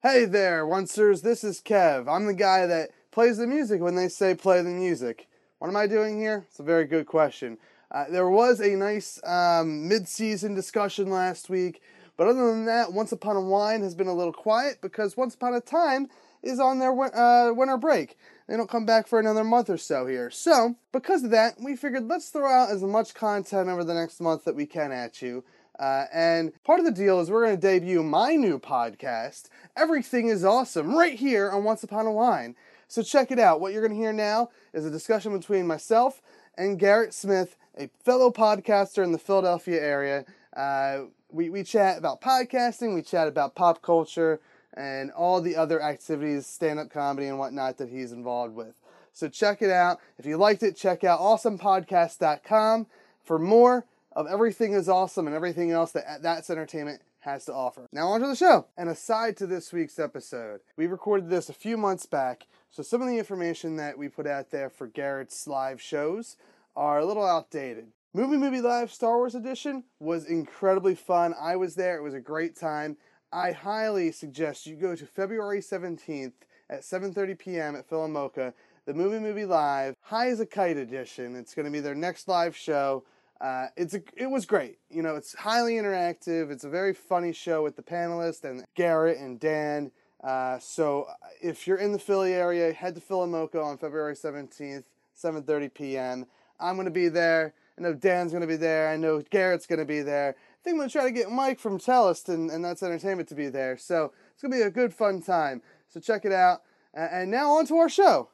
Hey there, oncers. This is Kev. I'm the guy that plays the music when they say play the music. What am I doing here? It's a very good question. Uh, there was a nice um, mid season discussion last week, but other than that, Once Upon a Wine has been a little quiet because Once Upon a Time is on their uh, winter break. They don't come back for another month or so here. So, because of that, we figured let's throw out as much content over the next month that we can at you. Uh, and part of the deal is we're going to debut my new podcast, Everything is Awesome, right here on Once Upon a Wine. So check it out. What you're going to hear now is a discussion between myself and Garrett Smith, a fellow podcaster in the Philadelphia area. Uh, we, we chat about podcasting, we chat about pop culture, and all the other activities, stand up comedy, and whatnot that he's involved with. So check it out. If you liked it, check out awesomepodcast.com for more of everything is awesome and everything else that That's Entertainment has to offer. Now on to the show. And aside to this week's episode, we recorded this a few months back, so some of the information that we put out there for Garrett's live shows are a little outdated. Movie Movie Live Star Wars Edition was incredibly fun. I was there. It was a great time. I highly suggest you go to February 17th at 7:30 p.m. at PhilaMOCA, the Movie Movie Live High as a Kite edition. It's going to be their next live show. Uh, it's a, it was great. You know, it's highly interactive. It's a very funny show with the panelists and Garrett and Dan. Uh, so if you're in the Philly area, head to PhilaMOCA on February 17th, 7:30 p.m. I'm going to be there. I know Dan's going to be there. I know Garrett's going to be there. I think I'm going to try to get Mike from Tellest and, and That's Entertainment to be there. So it's going to be a good, fun time. So check it out. Uh, and now on to our show.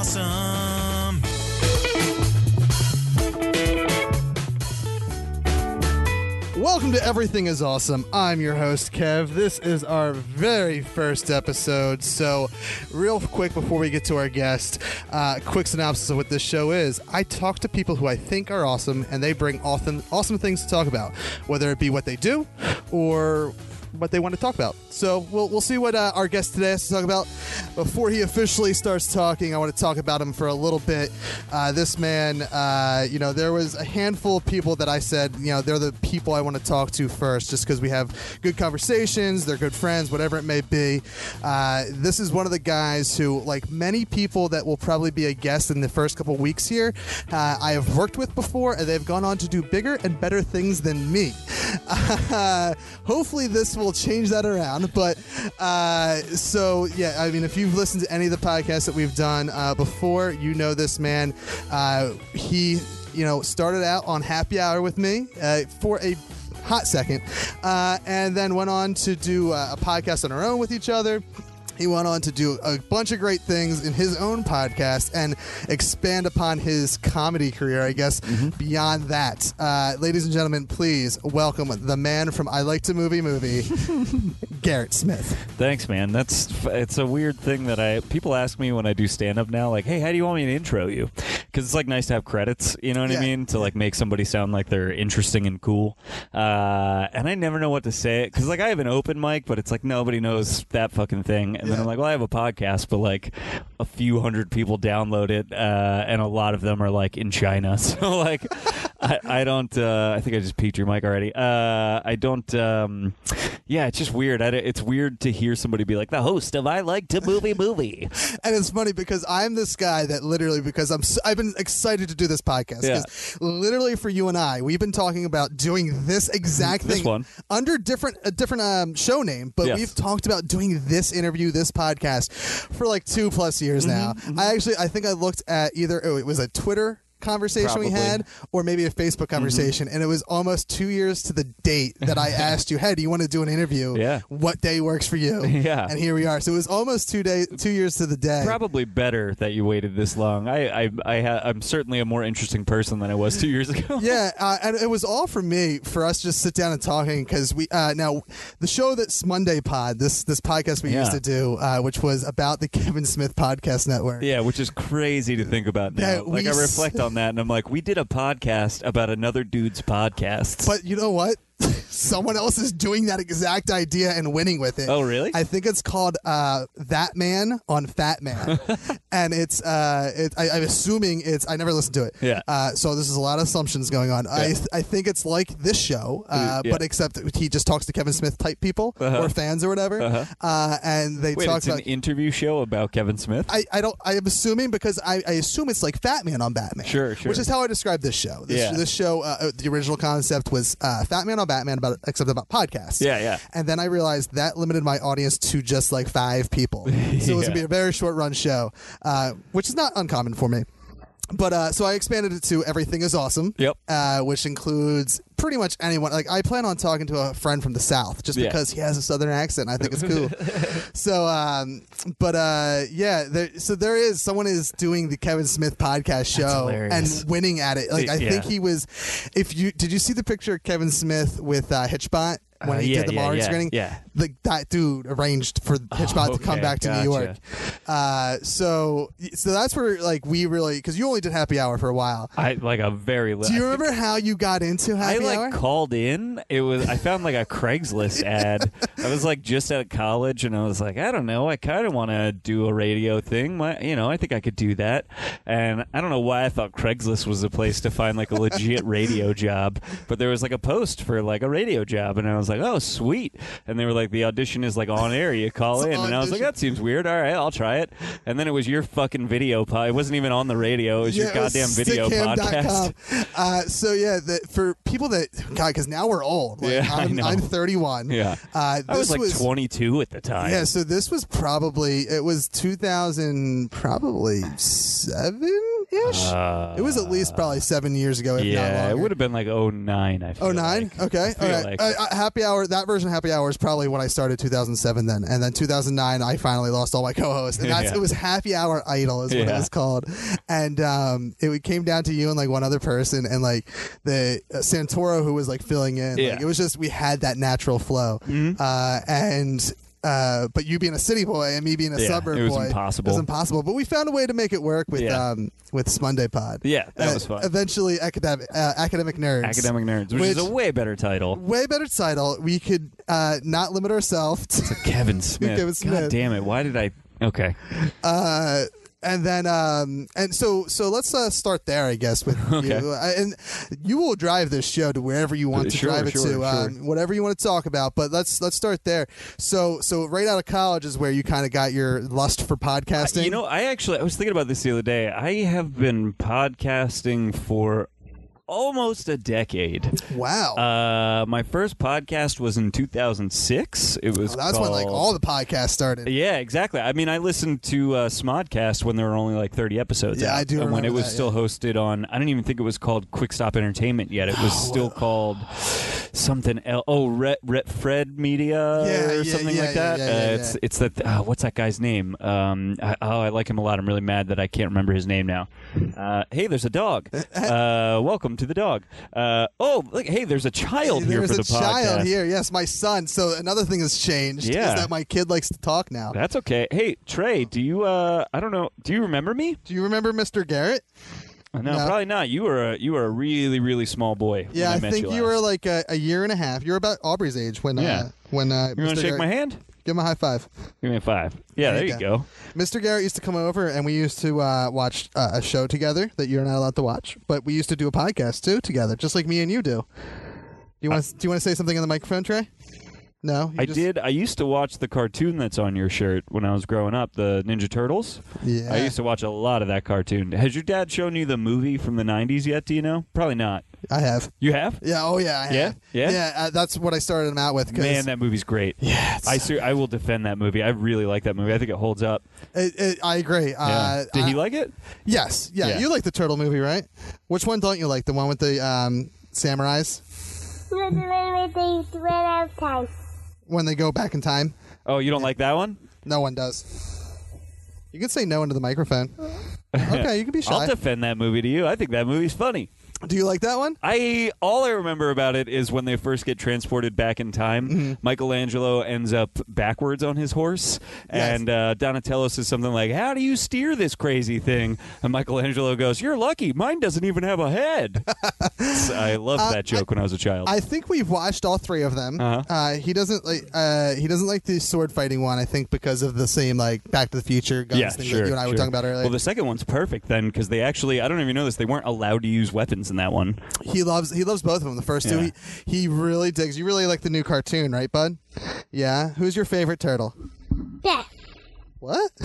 Awesome. Welcome to Everything is Awesome. I'm your host, Kev. This is our very first episode. So, real quick before we get to our guest, uh, quick synopsis of what this show is. I talk to people who I think are awesome, and they bring awesome, awesome things to talk about, whether it be what they do or what they want to talk about. So we'll, we'll see what uh, our guest today has to talk about. Before he officially starts talking, I want to talk about him for a little bit. Uh, this man, uh, you know, there was a handful of people that I said, you know, they're the people I want to talk to first, just because we have good conversations, they're good friends, whatever it may be. Uh, this is one of the guys who, like many people that will probably be a guest in the first couple weeks here, uh, I have worked with before, and they've gone on to do bigger and better things than me. Uh, hopefully, this will change that around. But uh, so, yeah, I mean, if you've listened to any of the podcasts that we've done uh, before, you know this man. Uh, he, you know, started out on Happy Hour with me uh, for a hot second, uh, and then went on to do uh, a podcast on our own with each other. He went on to do a bunch of great things in his own podcast and expand upon his comedy career, I guess, beyond that. Uh, ladies and gentlemen, please welcome the man from I Like to Movie Movie, Garrett Smith. Thanks, man. That's it's a weird thing that I people ask me when I do stand up now, like, "Hey, how do you want me to intro you?" Because it's like nice to have credits, you know what Yeah. I mean, to like make somebody sound like they're interesting and cool. Uh, and I never know what to say because like I have an open mic, but it's like nobody knows that fucking thing. And Yeah. I'm like, well, I have a podcast, but like a few hundred people download it, uh, and a lot of them are like in China. So like, I, I don't. Uh, I think I just peaked your mic already. Uh, I don't. Um, yeah, it's just weird. I, it's weird to hear somebody be like the host of I Like to Movie Movie. And it's funny because I'm this guy that literally because I'm s- I've been excited to do this podcast Yeah. literally for you and I we've been talking about doing this exact thing under different a different um, show name, but Yes. we've talked about doing this interview, this podcast for like two plus years Mm-hmm, now. I actually I think I looked at either oh, it was a Twitter conversation we had, or maybe a Facebook conversation, and it was almost two years to the date that I asked you, "Hey, do you want to do an interview? Yeah. What day works for you? Yeah. And here we are. So it was almost two days, two years to the day. Probably better that you waited this long. I, I, I ha- I'm certainly a more interesting person than I was two years ago. Yeah, uh, and it was all for me for us just sit down and talking because we uh, now the show that's Monday Pod this this podcast we Yeah. used to do, uh, which was about the Kevin Smith Podcast Network. Yeah, which is crazy to think about now. That like I reflect on that, and I'm like, we did a podcast about another dude's podcast. But you know what? Someone else is doing that exact idea and winning with it. Oh, really? I think it's called uh, That Man on Fat Man, and it's. Uh, it, I, I'm assuming it's. I never listened to it. Yeah. Uh, so this is a lot of assumptions going on. I I think it's like this show, uh, Yeah. but except he just talks to Kevin Smith type people or fans or whatever, uh and they Uh-huh. Wait, talk it's about. an interview show about Kevin Smith. I, I don't I'm assuming because I, I assume it's like Fat Man on Batman. Sure, sure. Which is how I describe this show. This, Yeah. this show, uh, the original concept was uh, Fat Man on Batman, about except about podcasts. Yeah, yeah. And then I realized that limited my audience to just like five people, so it was gonna be a very short run show, uh, which is not uncommon for me. But uh, so I expanded it to everything is awesome. Yep. Uh, which includes pretty much anyone. Like I plan on talking to a friend from the South just Yeah. because he has a Southern accent. I think it's cool. so, um, but uh, yeah. There, so there is someone is doing the Kevin Smith podcast show and winning at it. Like I Yeah. think he was. If you did you see the picture of Kevin Smith with uh, Hitchbot? When Uh, he yeah, did the yeah, Martin yeah, screening, yeah. the, that dude arranged for Hitchbot to come back to New York. gotcha. Uh, so, so that's where like we really because you only did happy hour for a while. I like a very. Li- Do you remember how you got into Happy I like hour? I like called in. It was I found like a Craigslist ad. I was like just out of college, and I was like, I don't know. I kind of want to do a radio thing. My, you know, I think I could do that. And I don't know why I thought Craigslist was the place to find like a legit radio job, but there was like a post for like a radio job, and I was like, oh sweet. And they were like, the audition is like on air. You call in, and I was like, that seems weird. All right, I'll try it. And then it was your fucking video. Po- it wasn't even on the radio. It was your Yeah, was goddamn video podcast. Uh, so yeah, the, for people that God, because now we're old. Like, Yeah, I I'm, know. I'm 31. Yeah, uh, I was like 22 at the time. Yeah, so this was probably it was 2000, probably seven ish. it was at least probably seven years ago. If Uh, Yeah, it would have been like 09, I feel Oh nine, like. okay, I all right. like. Uh, uh, happy hour. That version of Happy Hour is probably when I started 2007. Then, and then 2009, I finally lost all my co-hosts, and that's Yeah. it was Happy Hour Idol is what it was called, and um, it came down to you and like one other person, and like the uh, Santoro who was like filling in. Yeah. Mm-hmm. Like, it was just we had that natural flow, uh, and. Uh, but you being a city boy and me being a Yeah, suburb it was boy, impossible. It was impossible. But we found a way to make it work with Yeah. um with Monday Pod. Yeah, that Uh, was fun. Eventually, academic uh, academic nerds. Academic Nerds, which, is a way better title. way better title. We could uh, not limit ourselves. To, Kevin Smith. Kevin Smith. God damn it. Why did I. Okay. uh, and then um, and so so let's uh, start there, I guess, with Okay. you. I, and you will drive this show to wherever you want Uh, to sure, drive it sure, to, sure. um, whatever you want to talk about. But let's let's start there. So so right out of college is where you kind of got your lust for podcasting. You know, I actually I was thinking about this the other day. I have been podcasting for almost a decade. wow. Uh, my first podcast was in 2006. It was Well, that's when like all the podcasts started. Yeah, exactly. I mean, I listened to uh, Smodcast when there were only like 30 episodes. Yeah, out, I do And when it was that, still hosted on, I don't even think it was called Quick Stop Entertainment yet. It was still called something else. Oh, Ret, Ret Fred Media Yeah, or yeah, something yeah, like that. yeah, yeah, uh, yeah, it's yeah. it's that. Uh, what's that guy's name? Um, I, oh, I like him a lot. I'm really mad that I can't remember his name now. Uh, hey, there's a dog. Uh, welcome to the dog. Uh, oh, look, hey, there's a child here There's for a the podcast. child here. Yes, my son. So another thing has changed Yeah. is that my kid likes to talk now. That's okay. Hey, Trey, do you? Uh, I don't know. Do you remember me? Do you remember Mr. Garrett? No, No. probably not. You were a you were a really really small boy. when Yeah, I, I, met think you, you, were like a, a year and a half. You were about Aubrey's age when Yeah. uh, when uh, You want to shake Garrett, my hand? Give him a high five. Give me a five. Yeah, There you go. Mr. Garrett used to come over, and we used to uh, watch uh, a show together that you're not allowed to watch. But we used to do a podcast too together, just like me and you do. Do you want to, do you want to say something on the microphone, Trey? No, You I just- did. I used to watch the cartoon that's on your shirt when I was growing up, the Ninja Turtles. Yeah. I used to watch a lot of that cartoon. Has your dad shown you the movie from the '90s yet? Do you know? Probably not. I have. You have? Yeah. Oh yeah. I Yeah? have. Yeah? Yeah. Uh, that's what I started him out with. 'cause Man, that movie's great. Yeah, I ser- I will defend that movie. I really like that movie. I think it holds up. it, it, I agree. Yeah. Uh, Did he like it? Yes. Yeah, Yeah. You like the turtle movie, right? Which one don't you like? The one with the um, samurais With the way they ran out of time. When they go back in time. Oh, you don't like that one? No one does. You can say no into the microphone. Okay, you can be shy. I'll defend that movie to you. I think that movie's funny. Do you like that one? I all I remember about it is when they first get transported back in time. Mm-hmm. Michelangelo ends up backwards on his horse, Yes. and uh, Donatello says something like, "How do you steer this crazy thing?" And Michelangelo goes, "You're lucky. Mine doesn't even have a head." So I loved that joke when I was a child. Uh, I think we've watched all three of them. Uh-huh. Uh, he doesn't like. Uh, he doesn't like the sword fighting one. I think because of the same like Back to the Future guns yeah, thing sure. that you and I were talking about earlier. Well, the second one's perfect then because they actually—I don't even know this—they weren't allowed to use weapons in that one. he loves he loves both of them. The first two, Yeah. he he really digs. You really like the new cartoon, right, bud? Yeah. Who's your favorite turtle? Yeah. What?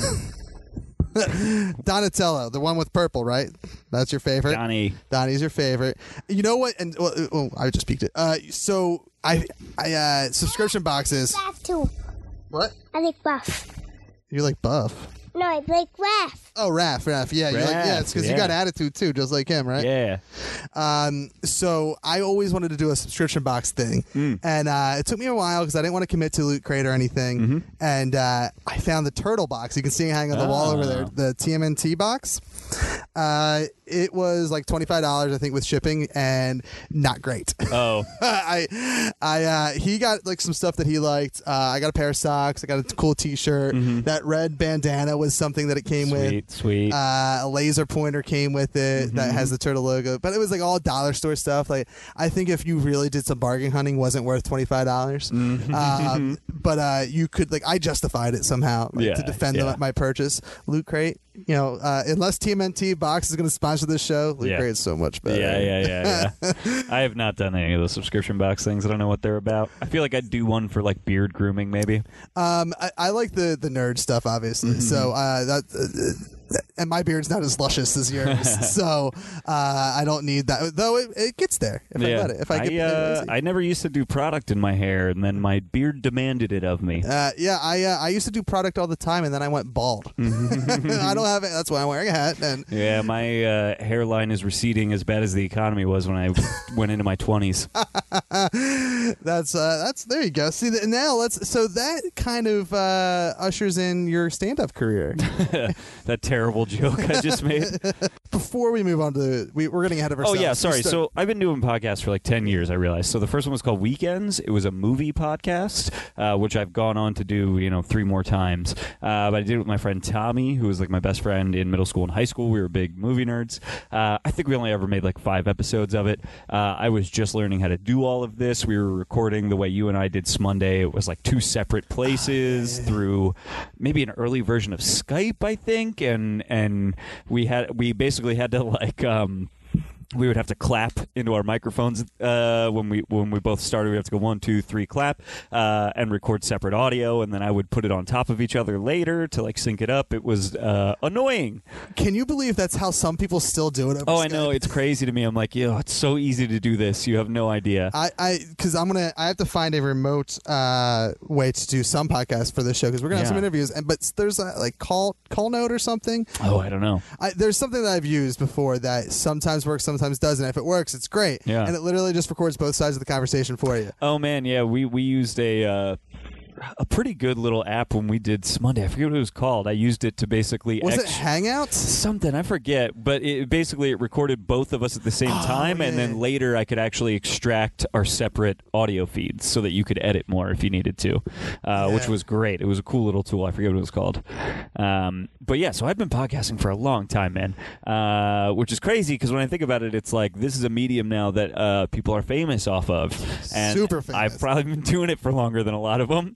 Donatello, the one with purple, right? That's your favorite. Donnie. Donnie's your favorite. You know what? And well, uh, oh, I just peeked it. Uh, so I, I uh, subscription boxes. Buff too. What? I like buff. You like buff? No, I like Raph. Oh, Raph, Raph. Yeah, you're like, yeah. It's because you got attitude too, just like him, right? Yeah. Um, so I always wanted to do a subscription box thing, Hmm. and uh, it took me a while because I didn't want to commit to Loot Crate or anything. Mm-hmm. And uh, I found the turtle box. You can see it hanging on the wall over there, the TMNT box. Uh, it was like twenty five dollars, I think, with shipping, and not great. Oh. I, I, uh, he got like some stuff that he liked. Uh, I got a pair of socks. I got a cool T-shirt. That red bandana was something that it came with. Mm-hmm. Sweet, sweet. Uh, a laser pointer came with it that Mm-hmm. has the turtle logo, but it was like all dollar store stuff. Like I think if you really did some bargain hunting, wasn't worth twenty five dollars. Mm-hmm. Um, but uh, you could like I justified it somehow like, Yeah, to defend yeah. the, my purchase. Loot Crate, you know, uh, unless TMNT Box is going to sponsor this show, Loot Yeah. Crate is so much better. Yeah, yeah, yeah, yeah. I have not done any of those subscription box things. I don't know what they're about. I feel like I'd do one for like beard grooming, maybe. Um, I, I like the the nerd stuff, obviously. Mm-hmm. So uh, that. Uh, and my beard's not as luscious as yours, so uh, I don't need that. Though it, it gets there if I let it. If I get uh. I never used to do product in my hair, and then my beard demanded it of me. Uh, yeah, I uh, I used to do product all the time, and then I went bald. I don't have it. That's why I'm wearing a hat. And Yeah, my uh, hairline is receding as bad as the economy was when I went into my twenties. that's uh, that's there you go. See now let's so that kind of uh, ushers in your stand up career. that terrible joke I just made. Before we move on to we, we're getting ahead of ourselves. Oh yeah, sorry. So I've been doing podcasts for like ten years. I realized. So the first one was called Weekends. It was a movie podcast, uh, which I've gone on to do, you know, three more times. Uh, but I did it with my friend Tommy, who was like my best friend in middle school and high school. We were big movie nerds. Uh, I think we only ever made like five episodes of it. Uh, I was just learning how to do all of this. We were recording the way you and I did Monday. It was like two separate places through maybe an early version of Skype, I think, and and we had we basically had to like. Um, we would have to clap into our microphones uh, when we when we both started. We have to go one, two, three, clap, uh, and record separate audio, and then I would put it on top of each other later to like sync it up. It was uh, annoying. Can you believe that's how some people still do it? Oh, I know it's crazy to me. I'm like, yo, it's so easy to do this. You have no idea. I, I, because I'm gonna, I have to find a remote uh, way to do some podcasts for this show because we're gonna have some interviews. And but there's a, like call call note or something. oh, I don't know. I, there's something that I've used before that sometimes works, sometimes doesn't. If it works, it's great. Yeah. And it literally just records both sides of the conversation for you. Oh man, yeah, we we used a uh, a pretty good little app when we did Monday. I forget what it was called. I used it to basically Was it Hangouts? something I forget, but it basically it recorded both of us at the same time, and then Oh, later I could actually extract our separate audio feeds so that you could edit more if you needed to, uh, which was great. It was a cool little tool. I forget what it was called, um, but yeah. So I've been podcasting for a long time, man, uh, which is crazy because when I think about it, it's like this is a medium now that uh, people are famous off of, and Super famous. I've probably been doing it for longer than a lot of them.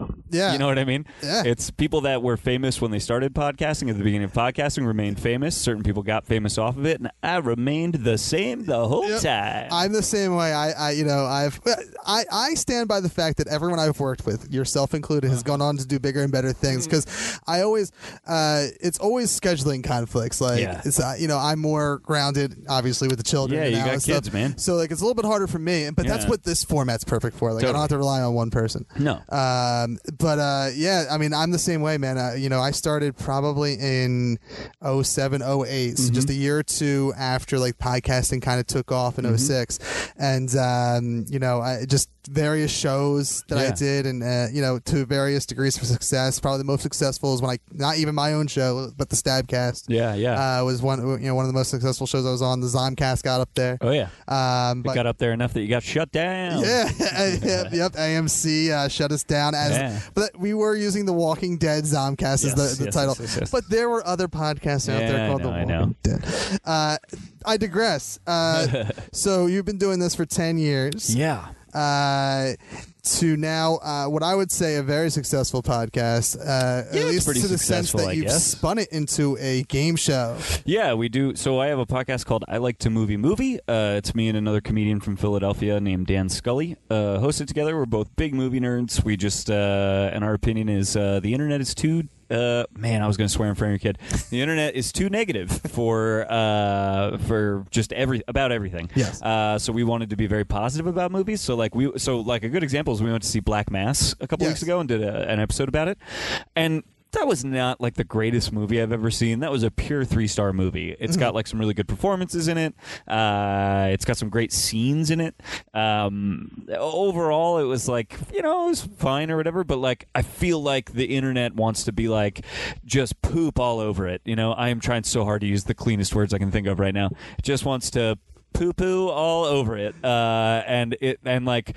Yeah. You know what I mean? Yeah. It's people that were famous when they started podcasting at the beginning of podcasting remained famous. Certain people got famous off of it, and I remained the same the whole Yep. time. I'm the same way. I, I, you know, I've, I, I stand by the fact that everyone I've worked with, yourself included, has gone on to do bigger and better things. Mm-hmm. Because I always, uh, it's always scheduling conflicts. Like, Yeah. it's, uh, you know, I'm more grounded, obviously, with the children. Yeah, you got and stuff. kids, man. So like, it's a little bit harder for me. But that's what this format's perfect for. Like, I don't have to rely on one person. No. Um, but uh, yeah, I mean, I'm the same way, man. Uh, you know, I started probably in 07, 08, Mm-hmm. so just a year or two after like podcasting kind of took off Mm-hmm. in 06. And, um, you know, I just various shows that I did and, uh, you know, to various degrees of success. Probably the most successful is when I, not even my own show, but the Stabcast. yeah, yeah. Uh, was one, you know, one of the most successful shows I was on. The Zomcast got up there. oh yeah. Um, but got up there enough that you got shut down. yeah, yep, yep. AMC uh, shut us down as, Yeah. but we were using the Walking Dead Zomcast as the, the yes, title. yes, yes, yes. But there were other podcasts out Yeah, there called know, The Walking. Dead. Uh, I digress. Uh, so you've been doing this for ten years. Yeah. Uh, to now, uh, what I would say a very successful podcast. Uh, Yeah, at least pretty to the sense that I you've guess. spun it into a game show. Yeah, we do. So I have a podcast called I Like to Movie Movie. Uh, it's me and another comedian from Philadelphia named Dan Scully. Uh, hosted together. We're both big movie nerds. We just, uh, and our opinion is uh, the internet is too. Uh, man, I was going to swear in front of your kid. The internet is too negative for uh, for just every about everything. Yes. Uh, so we wanted to be very positive about movies. So like we, so like a good example is we went to see Black Mass a couple Yes. weeks ago and did a, an episode about it, and that was not like the greatest movie I've ever seen. That was a pure three star movie. It's got like some really good performances in it. Uh, it's got some great scenes in it. Um, overall, it was like you know it was fine or whatever. But like I feel like the internet wants to be like just poop all over it. You know I am trying so hard to use the cleanest words I can think of right now. It just wants to poo poo all over it. Uh, and it and like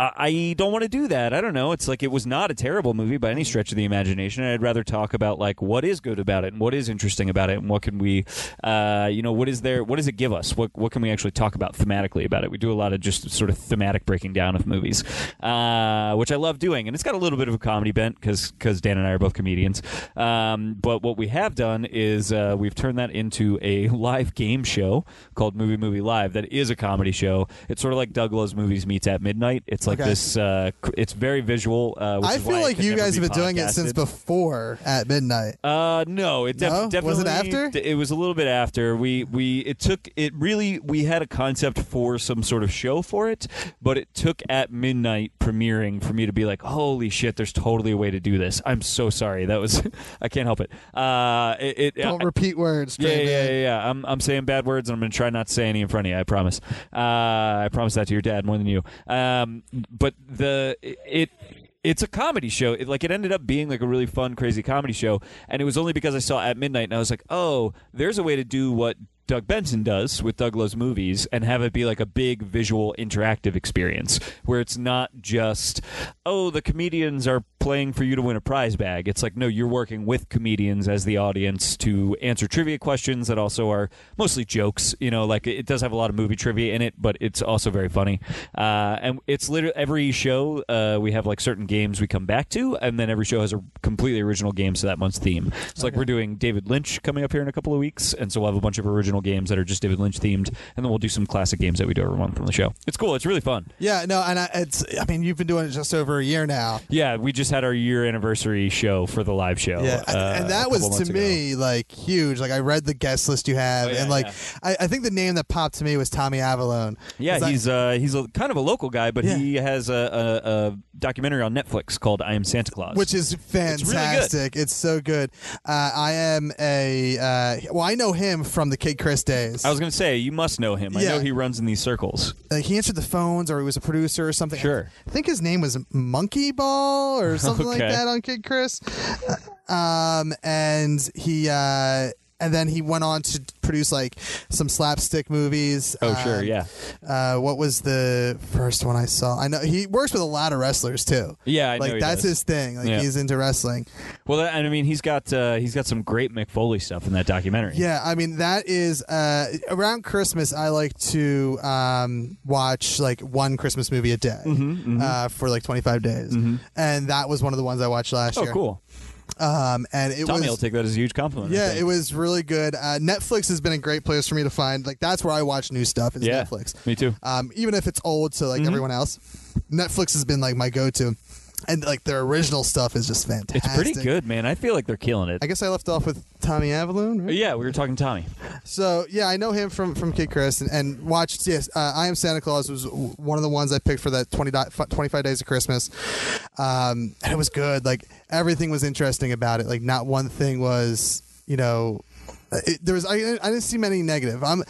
I, don't want to do that. I don't know. It's like it was not a terrible movie by any stretch of the imagination. I'd rather talk about like what is good about it and what is interesting about it and what can we, uh, you know, what is there? What does it give us? What what can we actually talk about thematically about it? We do a lot of just sort of thematic breaking down of movies, uh, which I love doing, and it's got a little bit of a comedy bent because because Dan and I are both comedians. Um, but what we have done is uh, we've turned that into a live game show called Movie Movie Live. That is a comedy show. It's sort of like Doug Loves Movies meets at midnight. It's like Okay. this. Uh, it's very visual. Uh, which I feel like you guys have been doing it since before at midnight. Uh, no, it def- No? Was definitely it after? It was a little bit after. We we it took it really we had a concept for some sort of show for it, but it took at midnight premiering for me to be like, holy shit, there's totally a way to do this. I'm so sorry. That was I can't help it. Uh, it, it Don't I- repeat words. yeah, Trey, yeah, yeah, yeah. I'm, I'm saying bad words, and I'm going to try not to say any in front of you. I promise. Uh, I promise that to your dad more than you. Um, but the it. It's a comedy show. It, like it ended up being like a really fun, crazy comedy show, and it was only because I saw at midnight, and I was like, "Oh, there's a way to do what Doug Benson does with Doug Loves Movies and have it be like a big visual interactive experience where it's not just, oh, the comedians are playing for you to win a prize bag. It's like, no, you're working with comedians as the audience to answer trivia questions that also are mostly jokes. You know, like it does have a lot of movie trivia in it, but it's also very funny. Uh, and it's literally every show, uh, we have like certain games we come back to, and then every show has a completely original game to that month's theme. So, like, we're doing David Lynch coming up here in a couple of weeks, and so we'll have a bunch of original games that are just David Lynch themed, and then we'll do some classic games that we do every month on the show. It's cool. It's really fun. Yeah, no, and I, it's. I mean, you've been doing it just over a year now. Yeah, we just had our year anniversary show for the live show. Yeah, uh, and that was to ago. me like huge. Like I read the guest list you have, Oh, yeah, and like yeah. I, I think the name that popped to me was Tommy Avallone. Yeah, 'Cause I- he's uh, he's a, kind of a local guy, but Yeah. he has a, a, a documentary on Netflix called "I Am Santa Claus," which is fantastic. It's, so good. Uh, I am a uh, well. I know him from the Kidd Chris days. I was going to say you must know him. I Yeah. know he runs in these circles. like he answered the phones, or he was a producer or something. Sure. I think his name was Monkey Ball or something like Okay. that on Kidd Chris. Um, and he. Uh, and then he went on to produce like some slapstick movies. Oh, sure, Um, yeah. Uh, what was the first one I saw? I know he works with a lot of wrestlers too. Yeah, I know like that's does. his thing. Like Yeah. he's into wrestling. Well, and I mean, he's got uh, he's got some great Mick Foley stuff in that documentary. Yeah, I mean that is uh, around Christmas. I like to um, watch like one Christmas movie a day Mm-hmm, Uh, for like twenty five days, and that was one of the ones I watched last Oh, year. cool. Um, and it Tommy was will take that as a huge compliment. Yeah, it was really good. Uh, Netflix has been a great place for me to find like that's where I watch new stuff. Is Yeah, Netflix. me too. Um, even if it's old to Mm-hmm. like everyone else, Netflix has been like my go to, and like their original stuff is just fantastic. It's pretty good, man. I feel like they're killing it. I guess I left off with Tommy Avallone. right? yeah, we were talking Tommy. So yeah, I know him from from Kidd Chris and, and watched. Yes, uh, I am Santa Claus was one of the ones I picked for that 20, 25 days of Christmas, um, and it was good. Like everything was interesting about it. Like not one thing was you know. It, there was I, I didn't see many negative. I'm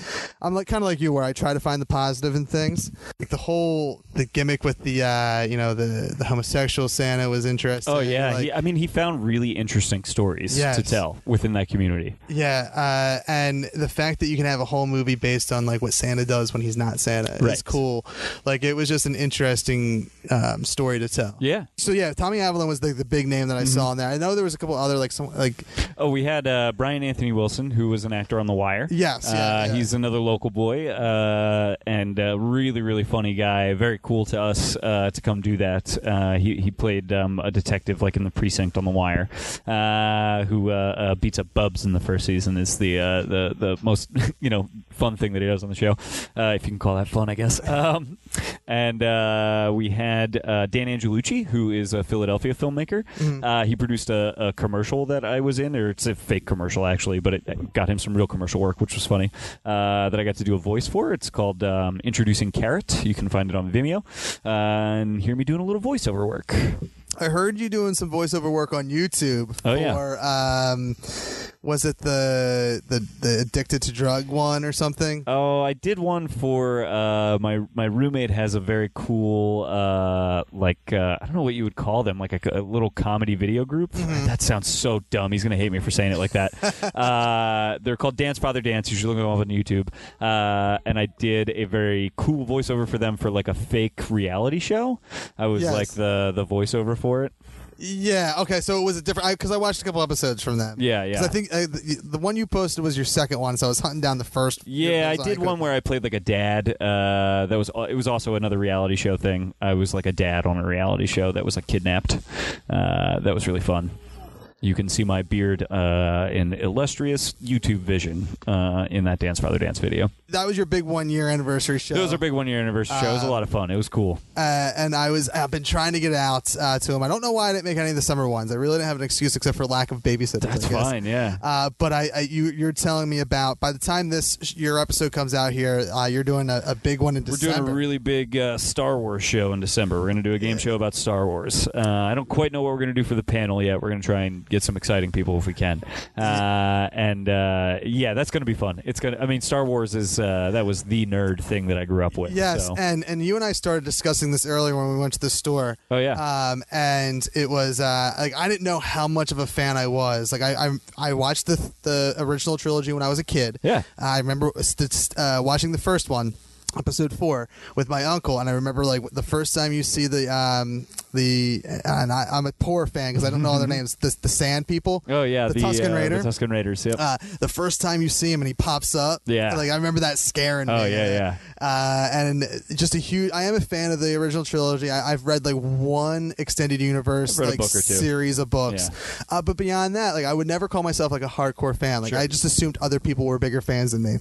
I'm like kind of like you where I try to find the positive in things. Like the whole the gimmick with the uh, you know the the homosexual Santa was interesting. Oh yeah, Like, he, I mean, he found really interesting stories Yes. to tell within that community. Yeah, uh, and the fact that you can have a whole movie based on like what Santa does when he's not Santa is cool. Like it was just an interesting um, story to tell. Yeah. So yeah, Tommy Avallone was the, the big name that I Mm-hmm. saw in there. I know there was a couple other like some like Oh, we had uh, Brian Anthony Wilson, who was an actor on The Wire. Yes, yeah, uh, yeah. he's another local boy, uh, and uh, really, really funny guy. Very cool to us uh, to come do that. Uh, he he played um, a detective like in the precinct on The Wire, uh, who uh, uh, beats up Bubs in the first season. Is the uh, the the most you know fun thing that he does on the show, uh, if you can call that fun, I guess. Um, and uh, we had uh, Dan Angelucci, who is a Philadelphia filmmaker. Mm-hmm. Uh, he produced a, a commercial that I was in, or it's a fake commercial actually, but it got him some real commercial work, which was funny. Uh, that I got to do a voice for. It's called um, Introducing Carrot. You can find it on Vimeo, uh, and hear me doing a little voiceover work. I heard you doing some voiceover work on YouTube Oh, yeah. um, was it the the the addicted to drug one or something? Oh, I did one for uh, my my roommate has a very cool uh, like uh, I don't know what you would call them like a, a little comedy video group. That sounds so dumb. He's gonna hate me for saying it like that. uh, they're called Dance Father Dance. You should look them up on YouTube. Uh, and I did a very cool voiceover for them for like a fake reality show. I was Yes. like the the voiceover for it. Yeah. Okay. So it was a different because I, watched a couple episodes from them. Yeah, 'Cause yeah. I think uh, the, the one you posted was your second one, so I was hunting down the first. Yeah, I did one where I played like a dad. Uh, that was it was also another reality show thing. I was like a dad on a reality show that was like kidnapped. Uh, that was really fun. You can see my beard uh, in illustrious YouTube vision uh, in that Dance Father Dance video. that was your big one year anniversary show. It was a big one year anniversary show. It was a lot of fun. It was cool. uh, and I was I've been trying to get out uh, to him. I don't know why I didn't make any of the summer ones. I really didn't have an excuse except for lack of babysitters. That's I guess. fine. Yeah. Uh, but I, I you you're telling me about by the time this your episode comes out here, uh, you're doing a, a big one in December. We're December. doing a really big uh, Star Wars show in December. We're going to do a game show about Star Wars. Uh, I don't quite know what we're going to do for the panel yet. We're going to try and get some exciting people if we can. Uh, and uh, yeah, that's going to be fun. It's going. to I mean, Star Wars is uh, that was the nerd thing that I grew up with. Yes, so. and and you and I started discussing this earlier when we went to the store. Oh, yeah. Um, and it was uh, like I didn't know how much of a fan I was. Like I I, I watched the the original trilogy when I was a kid. Yeah. I remember st- uh, watching the first one. Episode four with my uncle, and I remember like the first time you see the um the and I, I'm a poor fan because I don't know other names. The the Sand People. oh yeah, the, the, Tusken uh, Raider. The Tusken Raiders. Yep. uh, the first time you see him and he pops up, Yeah. like I remember that scaring me. Oh, yeah, yeah. Uh, and just a huge. I am a fan of the original trilogy. I, I've read like one extended universe, I've read a like book or two. series of books. Uh, but beyond that, like I would never call myself like a hardcore fan. Like Sure. I just assumed other people were bigger fans than me.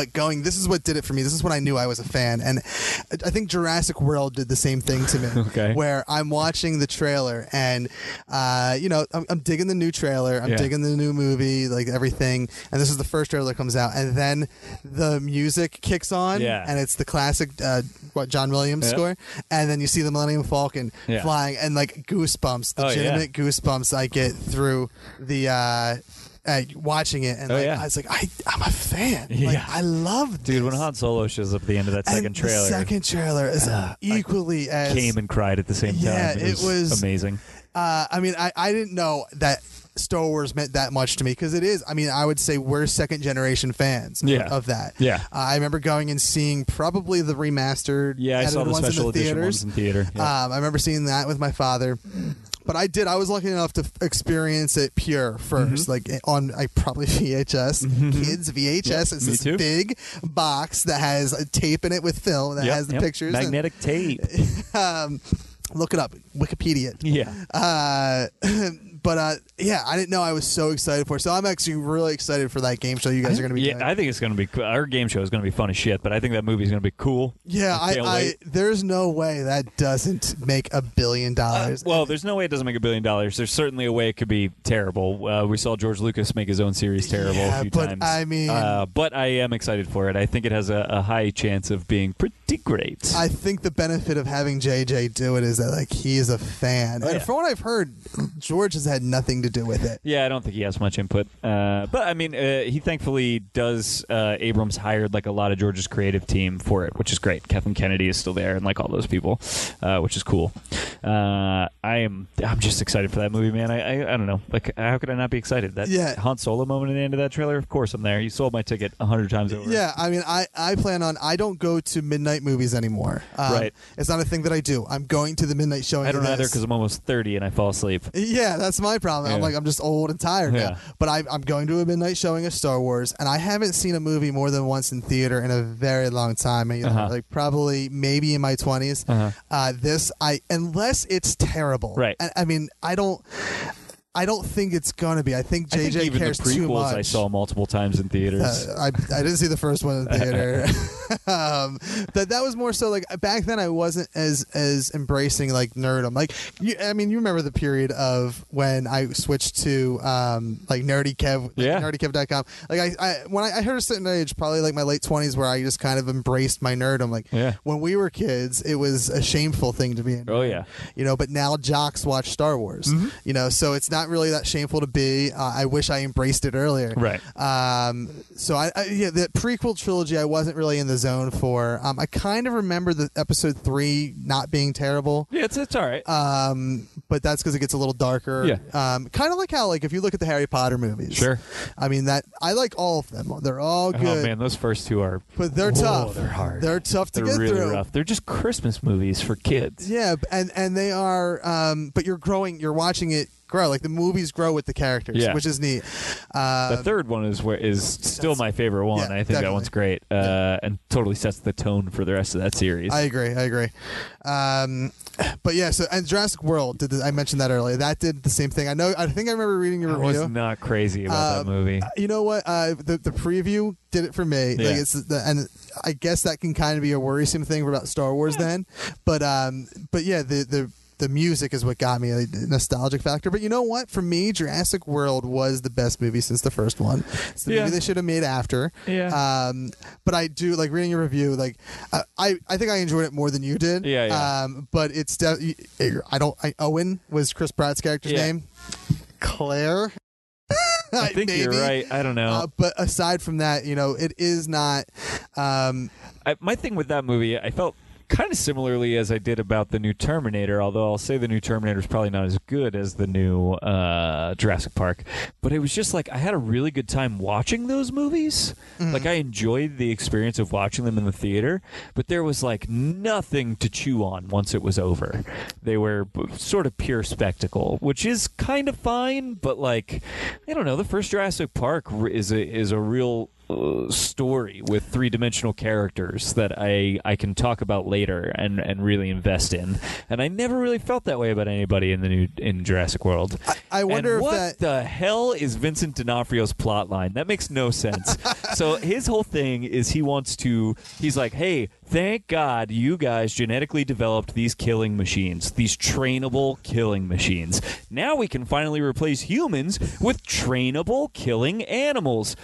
But going, this is what did it for me. This is when I knew I was a fan, and I think Jurassic World did the same thing to me. Okay. Where I'm watching the trailer, and uh, you know, I'm, I'm digging the new trailer. I'm Yeah. digging the new movie, like everything. And this is the first trailer that comes out, and then the music kicks on, Yeah. and it's the classic uh, what John Williams score, and then you see the Millennium Falcon Yeah. flying, and like goosebumps, Oh, legitimate goosebumps I get through the. Uh, uh, watching it and Oh, like, yeah. I was like, I, I'm a fan. Like, I love Dude, when. Han Solo shows up at the end of that second and trailer, second trailer is equally as came and cried at the same time. Yeah, it it was, was- amazing. uh, I mean, I, I didn't know that Star Wars meant that much to me because it is. I mean, I would say we're second generation fans Yeah. of that. Yeah. Uh, I remember going and seeing probably the remastered. Yeah, I saw the ones special in the edition theaters. ones in theater. Yeah. Um, I remember seeing that with my father. But I did. I was lucky enough to f- experience it pure 1st like on I probably VHS, kids VHS. it's me this too. big box that has a tape in it with film that Yep, has the yep. pictures. and- magnetic tape. um, look it up, Wikipedia. yeah. Uh, but uh, yeah, I didn't know I was so excited for. it. So I'm actually really excited for that game show you guys are going to be yeah, doing. I think it's going to be cool. Our game show is going to be fun as shit, but I think that movie is going to be cool. yeah, I, can't I, there's no way that doesn't make a billion dollars. Well, there's no way it doesn't make a billion dollars. There's certainly a way it could be terrible. Uh, we saw George Lucas make his own series terrible Yeah, a few but times. I mean- uh, but I am excited for it. I think it has a, a high chance of being pretty great. I think the benefit of having JJ do it is that like he is a fan, and yeah. from what I've heard, George has had nothing to do with it. Yeah, I don't think he has much input. Uh, but I mean, uh, he thankfully does. Uh, Abrams hired like a lot of George's creative team for it, which is great. Kathleen Kennedy is still there, and like all those people, uh, which is cool. Uh, I am. I'm just excited for that movie, man. I, I I don't know. Like, how could I not be excited? That Yeah. Han Solo moment at the end of that trailer. Of course, I'm there. You sold my ticket a hundred times over. Yeah, I mean, I, I plan on. I don't go to midnight movies anymore. Um, Right. It's not a thing that I do. I'm going to the midnight showing. I don't either because I'm almost 30 and I fall asleep. Yeah, that's my problem. I'm Yeah. like, I'm just old and tired Yeah. now. But I, I'm going to a midnight showing of Star Wars, and I haven't seen a movie more than once in theater in a very long time. You know, Uh-huh. Like probably maybe in my 20s. Uh-huh. Uh, this, I unless it's terrible. Right. I mean, I don't. I don't think it's gonna be. I think JJ I think even cares the too prequels much. I saw multiple times in theaters. Uh, I, I didn't see the first one in the theater. um, that that was more so like back then I wasn't as as embracing like nerdum. Like you, I mean, you remember the period of when I switched to um, like nerdy kev, like Yeah. nerdykev.com. Like I, I when I, I heard a certain age, probably like my late twenties, where I just kind of embraced my nerdum. Like Yeah. when we were kids, it was a shameful thing to be in. Oh, yeah. you know. But now jocks watch Star Wars. Mm-hmm. You know, so it's not really that shameful to be. Uh, I wish I embraced it earlier. Right. Um, so I, I yeah, the prequel trilogy I wasn't really in the zone for. Um, I kind of remember the episode three not being terrible. yeah, it's, it's all right. Um, but that's because it gets a little darker. Yeah. Um, kind of like how like if you look at the Harry Potter movies. Sure. I mean that I like all of them. They're all good. oh, man, those first two are. But they're Whoa, tough. They're hard. They're tough to They're get really through. rough. They're just Christmas movies for kids. Yeah, and and they are. Um, but you're growing. You're watching it grow. Like the movies grow with the characters, Yeah. which is neat. Uh, The third one is where is still my favorite one. Yeah, I think definitely. that one's great, uh, and totally sets the tone for the rest of that series. I agree. I agree. Um, but yeah, so and Jurassic World did. The, I mentioned that earlier. That did the same thing. I know. I think I remember reading your I was review. not crazy about Um, that movie. You know what? Uh, the the preview did it for me. Yeah. Like it's the, and I guess that can kind of be a worrisome thing about Star Wars then. But um, but yeah, the the. The music is what got me a nostalgic factor, but you know what? For me, Jurassic World was the best movie since the first one. It's the Yeah. movie they should have made after. Yeah. Um, but I do like reading your review. Like, I I, I think I enjoyed it more than you did. Yeah, yeah. Um, but it's de- I don't. I, Owen was Chris Pratt's character's Yeah. name. Claire. I think you're right. I don't know. Uh, but aside from that, you know, it is not. Um, I, my thing with that movie, I felt kind of similarly as I did about the new Terminator. Although I'll say the new Terminator is probably not as good as the new uh, Jurassic Park, but it was just like I had a really good time watching those movies. Like I enjoyed the experience of watching them in the theater, but there was like nothing to chew on once it was over. They were b- sort of pure spectacle, which is kind of fine, but like I don't know. The first Jurassic Park is a is a real uh, story with three dimensional characters that I, I can talk about later and, and really invest in. And I never really felt that way about anybody in the new in Jurassic World. I wonder And if what that- the hell is Vincent D'Onofrio's plot line? That makes no sense. so his whole thing is he wants to. He's like, hey, thank God you guys genetically developed these killing machines, these trainable killing machines. Now we can finally replace humans with trainable killing animals.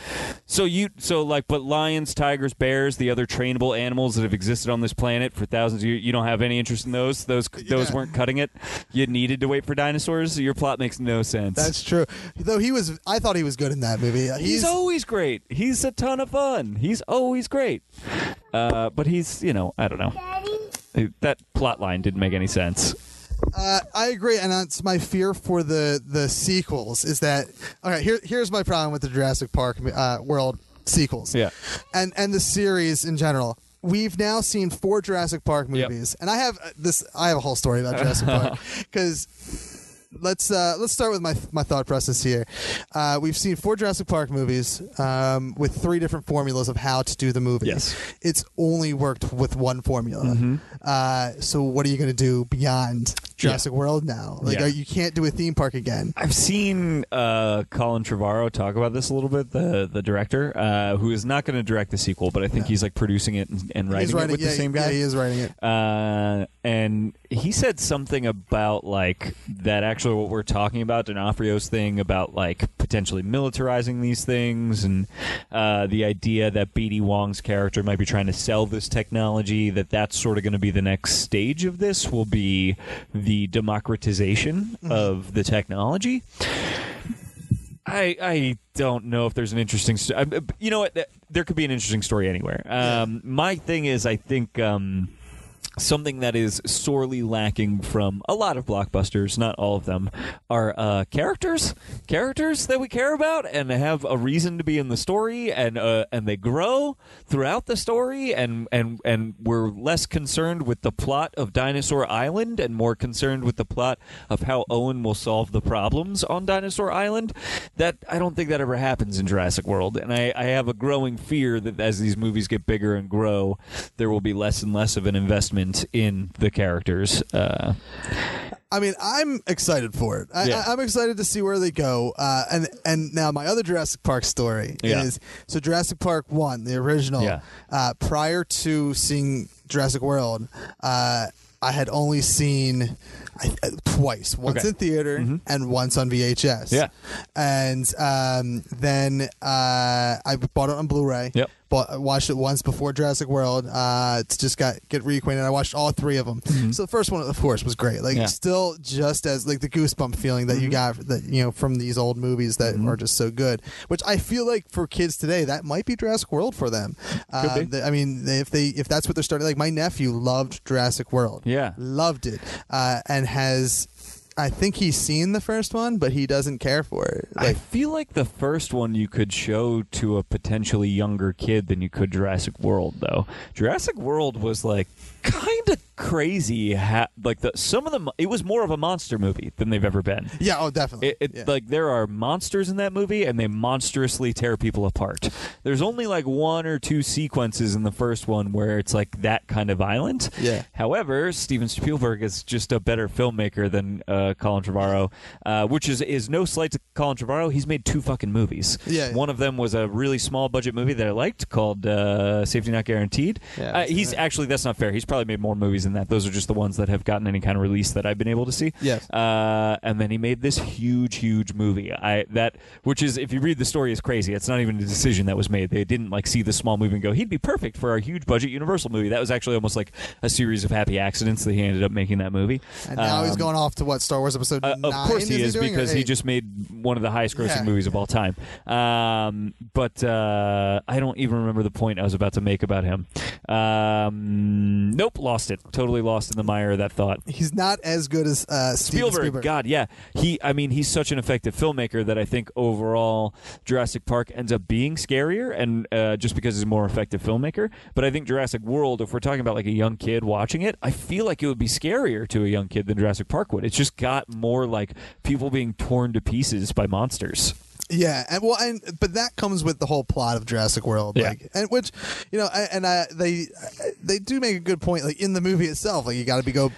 So you, so like, but lions, tigers, bears, the other trainable animals that have existed on this planet for thousands of years, you don't have any interest in those. Those those Yeah. weren't cutting it. You needed to wait for dinosaurs. Your plot makes no sense. that's true. Though he was, I thought he was good in that movie. Uh, He's, always great. He's a ton of fun. He's always great. Uh, but he's, you know, I don't know. Daddy, That plot line didn't make any sense. Uh, I agree, and that's my fear for the the sequels. Is that okay? Here, here's my problem with the Jurassic Park uh, World sequels. Yeah. and and the series in general. We've now seen four Jurassic Park Yep. movies, and I have uh, this. I have a whole story about Jurassic Park because let's uh, let's start with my my thought process here. Uh, we've seen four Jurassic Park movies um, with three different formulas of how to do the movie. Yes. Mm-hmm. it's only worked with one formula. Uh, so what are you going to do beyond Jurassic World now? Like Yeah. uh, you can't do a theme park again. I've seen uh, Colin Trevorrow talk about this a little bit, the the director, uh, who is not going to direct the sequel, but I think he's like producing it and, and writing, writing it with yeah, the same yeah, guy. he is writing it. Uh, and he said something about like that. Actually, what we're talking about, D'Onofrio's thing about like potentially militarizing these things, and uh, the idea that B.D. Wong's character might be trying to sell this technology. That that's sort of going to be the next stage of this. Will be the democratization of the technology. I I don't know if there's an interesting. St- you know what? There could be an interesting story anywhere. Um, My thing is, I think. Um, Something that is sorely lacking from a lot of blockbusters, not all of them, are uh, characters, characters that we care about and have a reason to be in the story, and uh, and they grow throughout the story, and and and we're less concerned with the plot of Dinosaur Island and more concerned with the plot of how Owen will solve the problems on Dinosaur Island. That I don't think that ever happens in Jurassic World, and I, I have a growing fear that as these movies get bigger and grow, there will be less and less of an investment in the characters. Uh, I mean, I'm excited for it. I, Yeah. I, I'm excited to see where they go. Uh, and and now my other Jurassic Park story Yeah. is so Jurassic Park one, the original. Yeah. Uh, prior to seeing Jurassic World, uh, I had only seen I, uh, twice, once Okay. in theater and once on VHS. Yeah. and um, then uh, I bought it on Blu-ray. Yep. Bought, I watched it once before Jurassic World. Uh, to just got get reacquainted. I watched all three of them. So the first one, of course, was great. Like Yeah. still just as like the goosebump feeling that you got that you know from these old movies that are just so good. Which I feel like for kids today, that might be Jurassic World for them. Be. Um, I mean, if they if that's what they're starting, like my nephew loved Jurassic World. Yeah. loved it, uh, and has. I think he's seen the first one, but he doesn't care for it. I feel like the first one you could show to a potentially younger kid than you could Jurassic World, though. Jurassic World was like kind of crazy. Ha- like the some of them, it was more of a monster movie than they've ever been. yeah, oh, definitely. It, it, Yeah. Like there are monsters in that movie, and they monstrously tear people apart. There's only like one or two sequences in the first one where it's like that kind of violent. Yeah. However, Steven Spielberg is just a better filmmaker than uh, Colin Trevorrow, uh, which is is no slight to Colin Trevorrow. He's made two fucking movies. Yeah, yeah. One of them was a really small budget movie that I liked called uh, Safety Not Guaranteed. Yeah, uh, he's that. actually that's not fair. He's probably made more movies than that. Those are just the ones that have gotten any kind of release that I've been able to see. Yes. Uh, and then he made this huge, huge movie. I that which is if you read the story is crazy. It's not even a decision that was made. They didn't like see the small movie and go, he'd be perfect for our huge budget Universal movie. That was actually almost like a series of happy accidents that he ended up making that movie. and now he's Um, going off to what Star Wars episode uh, nine. of course he is doing, or because he just made one of the highest grossing Yeah. movies of all time. Um, but uh, I don't even remember the point I was about to make about him. Um, nope, lost it. Totally lost in the mire of that thought. he's not as good as uh, Spielberg, Spielberg. God, yeah, he. I mean, he's such an effective filmmaker that I think overall Jurassic Park ends up being scarier, and uh, just because he's a more effective filmmaker. But I think Jurassic World, if we're talking about like a young kid watching it, I feel like it would be scarier to a young kid than Jurassic Park would. It's just got more like people being torn to pieces by monsters. Yeah, and well, and but that comes with the whole plot of Jurassic World, Yeah. like, and which, you know, and I, they they do make a good point, like in the movie itself, like you got to be go,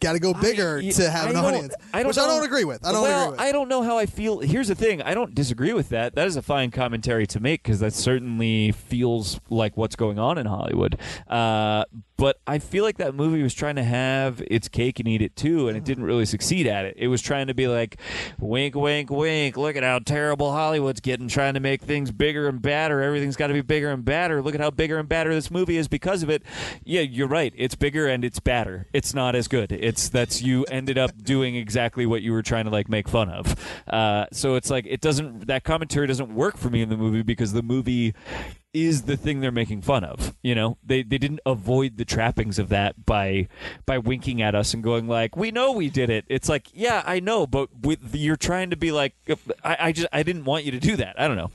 got to go bigger I- to have I an audience, I which know. I don't agree with. I don't well, agree with. I don't know how I feel. Here's the thing: I don't disagree with that. That is a fine commentary to make because that certainly feels like what's going on in Hollywood. Uh, but I feel like that movie was trying to have its cake and eat it too, and it didn't really succeed at it. It was trying to be like, wink, wink, wink. Look at how terrible Hollywood's getting, trying to make things bigger and badder. Everything's got to be bigger and badder. Look at how bigger and badder this movie is because of it. yeah, you're right. It's bigger and it's badder. It's not as good. It's that's you ended up doing exactly what you were trying to like make fun of. Uh, so it's like it doesn't that commentary doesn't work for me in the movie because the movie is the thing they're making fun of. You know, they they didn't avoid the trappings of that by by winking at us and going like, "We know we did it." It's like, yeah, I know, but with you're trying to be like, I, I just I didn't want you to do that. I don't know.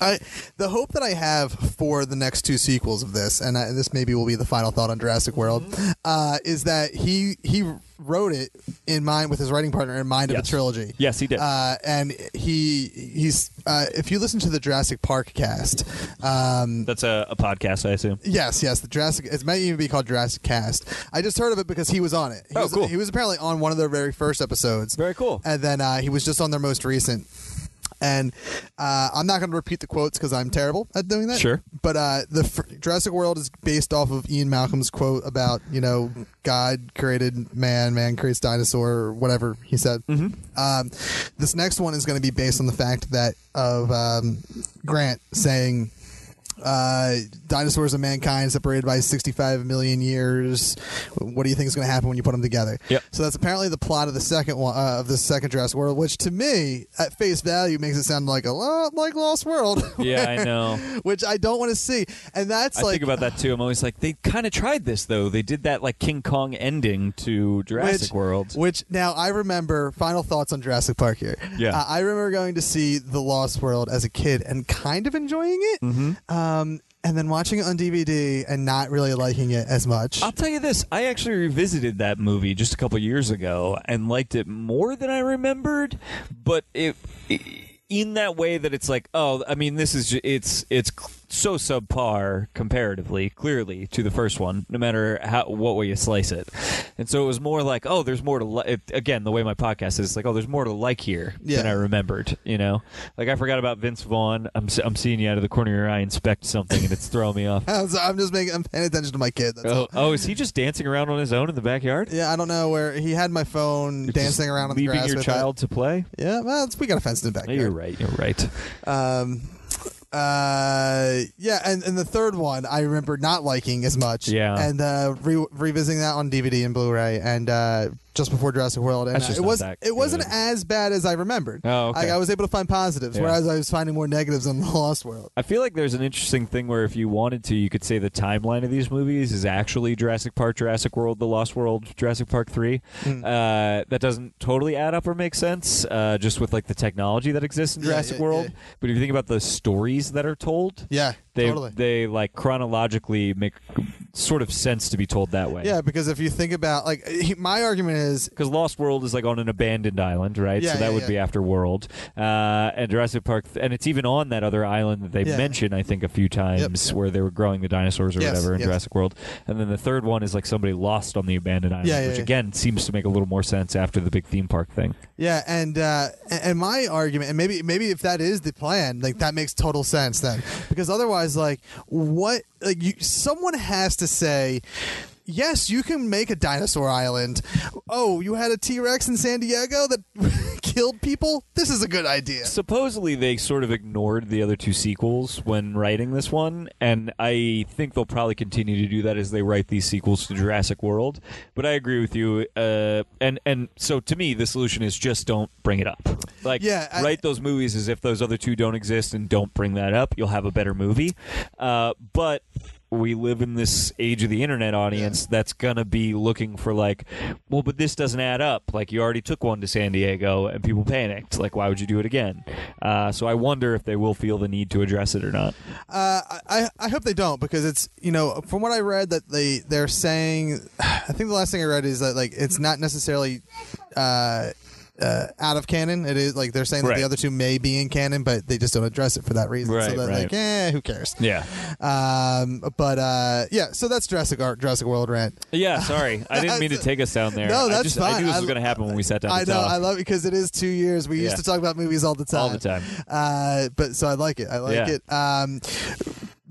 I, the hope that I have for the next two sequels of this, and I, this maybe will be the final thought on Jurassic World, Mm-hmm. uh, is that he he wrote it in mind with his writing partner in mind of a trilogy. Yes, he did. Uh, and he he's uh, if you listen to the Jurassic Park cast, um, That's a, a podcast, I assume. Yes, yes, the Jurassic. It might even be called Jurassic Cast. I just heard of it because he was on it. He Oh, was, cool. He was apparently on one of their very first episodes. Very cool. And then uh, he was just on their most recent. And uh, I'm not going to repeat the quotes because I'm terrible at doing that. Sure. But uh, the fr- Jurassic World is based off of Ian Malcolm's quote about you know God created man, man creates dinosaur, or whatever he said. Mm-hmm. Um, this next one is going to be based on the fact that of um, Grant saying uh, dinosaurs and mankind separated by 65 million years. What do you think is going to happen when you put them together? Yep. So that's apparently the plot of the second one uh, of the second Jurassic World, which to me, at face value, makes it sound like a lot like Lost World. Yeah, I know. which I don't want to see, and that's I like think about that too. I'm always like, they kind of tried this though. They did that like King Kong ending to Jurassic which, World. Which now I remember. Final thoughts on Jurassic Park here. Yeah. Uh, I remember going to see The Lost World as a kid and kind of enjoying it. Mm-hmm. Um, Um, and then watching it on DVD and not really liking it as much. I'll tell you this: I actually revisited that movie just a couple years ago and liked it more than I remembered. But it, in that way that it's like, oh, I mean, this is it's it's so subpar comparatively, clearly to the first one, no matter how what way you slice it. And so it was more like, oh, there's more to li- it, again the way my podcast is like, oh, there's more to like here than I remembered. You know, like I forgot about Vince Vaughn. I'm I'm seeing you out of the corner of your eye inspect something, and it's throwing me off. I'm so- I'm just making. I'm paying attention to my kid. That's Oh, oh, is he just dancing around on his own in the backyard? Yeah, I don't know where he had my phone You're dancing around on the leaving grass. your with child to play. Yeah, well, we got a fence in the Yeah, you're right. You're right. Um, uh, yeah, and, and the third one I remember not liking as much. Yeah. and uh, re- revisiting that on DVD and Blu-ray, and uh, just before Jurassic World, and That's just it not was that it wasn't good. as bad as I remembered. Oh, okay. Like, I was able to find positives, Yeah. whereas I was finding more negatives on the Lost World. I feel like there's an interesting thing where if you wanted to, you could say the timeline of these movies is actually Jurassic Park, Jurassic World, The Lost World, Jurassic Park 3. Hmm. Uh, that doesn't totally add up or make sense uh, just with like the technology that exists in Yeah, Jurassic yeah, World. yeah. But if you think about the stories that are told, Yeah, they, totally. they like chronologically make sort of sense to be told that way. yeah, because if you think about like he, my argument is because Lost World is like on an abandoned island, right? Yeah, so that yeah, would yeah. be after World, uh, and Jurassic Park, and it's even on that other island that they Yeah. mention, I think, a few times yep. where they were growing the dinosaurs or Yes, whatever in yes. Jurassic World, and then the third one is like somebody lost on the abandoned island, which again seems to make a little more sense after the big theme park thing. Yeah, and uh, and and my argument, and maybe maybe if that is the plan, like that makes total sense then, because otherwise, like what, like you, someone has to say. Yes, you can make a dinosaur island. Oh, you had a T Rex in San Diego that killed people? This is a good idea. Supposedly, they sort of ignored the other two sequels when writing this one, and I think they'll probably continue to do that as they write these sequels to Jurassic World. But I agree with you, uh, and and so to me, the solution is just don't bring it up. Like, Yeah, I- write those movies as if those other two don't exist, and don't bring that up. You'll have a better movie. Uh, but we live in this age of the internet audience that's gonna be looking for like, well, but this doesn't add up. Like you already took one to San Diego and people panicked. Like, why would you do it again? Uh, so I wonder if they will feel the need to address it or not. Uh, I I hope they don't because it's you know from what I read that they they're saying I think the last thing I read is that like it's not necessarily uh, uh, out of canon. It is like they're saying that the other two may be in canon, but they just don't address it for that reason. so Right, they're right. like, eh, who cares? Yeah. Um, but uh, yeah, so that's Jurassic Ar- Jurassic World rant. Yeah. Sorry, I didn't mean to take us down there. No, I that's just, fine. I knew this I- was going to happen when we sat down. To I know, talk. I love it because it is two years. We Yeah. used to talk about movies all the time, All the time. Uh, but so I like it. I like Yeah. it. Um,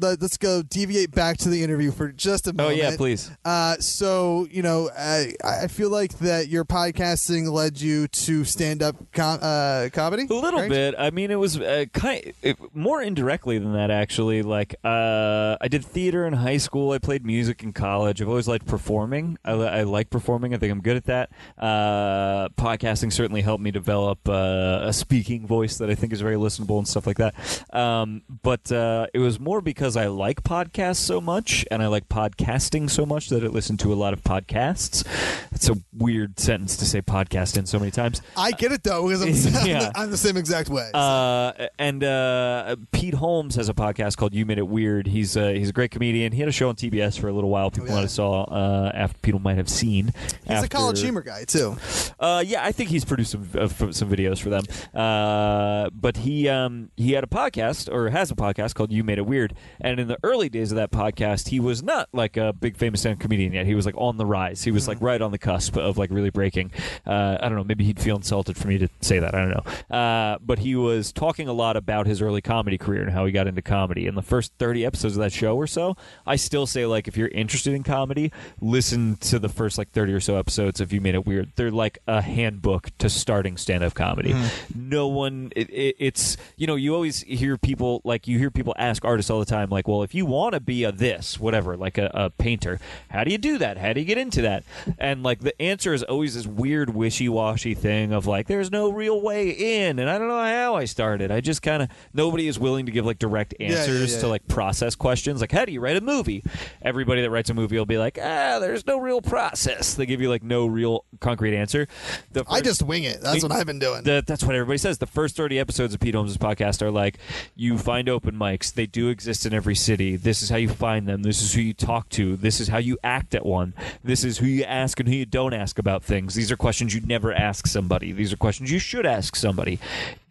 let, us go deviate back to the interview for just a minute. Oh yeah, please. Uh, so you know, I, I feel like that your podcasting led you to stand up com- uh, comedy. A little right? bit. I mean, it was uh, kind it, more indirectly than that. Actually, like uh, I did theater in high school. I played music in college. I've always liked performing. I, I like performing. I think I'm good at that. Uh, podcasting certainly helped me develop uh, a speaking voice that I think is very listenable and stuff like that. Um, but uh, it was more because I like podcasts so much and I like podcasting so much that I listen to a lot of podcasts. It's a weird sentence to say podcast in so many times. I get it though because I'm, I'm, Yeah. the, I'm the same exact way. Uh, and uh, Pete Holmes has a podcast called "You Made It Weird." He's uh, he's a great comedian. He had a show on TBS for a little while. People Oh, yeah. might have saw uh, after people might have seen. He's a college humor guy too. Uh, yeah, I think he's produced some uh, some videos for them. Uh, but he um, he had a podcast or has a podcast called "You Made It Weird." And in the early days of that podcast, he was not like a big famous stand comedian yet. He was like on the rise. He was like right on the cusp of like really breaking. Uh, I don't know. Maybe he'd feel insulted for me to say that. I don't know. Uh, but he was talking a lot about his early comedy career and how he got into comedy. In the first thirty episodes of that show or so, I still say like if you're interested in comedy, listen to the first like thirty or so episodes of You Made It Weird. They're like a handbook to starting stand-up comedy. No one, it, it, it's you know you always hear people like you hear people ask artists all the time like, well, if you want to be a this whatever like a, a painter, how do you do that? How do you get into that? And like the answer is always this weird wishy-washy thing of like there's no real way in, and I don't know how I started. I just kind of nobody is willing to give like direct yeah, answers yeah. to like process questions like how do you write a movie everybody that writes a movie will be like ah there's no real process they give you like no real concrete answer the I just wing it. That's what I've been doing. the, that's what everybody says. The first 30 episodes of Pete Holmes' podcast are like, you find open mics. They do exist in every city. This is how you find them. This is who you talk to. This is how you act at one. This is who you ask and who you don't ask about things. These are questions you never ask somebody. These are questions you should ask somebody.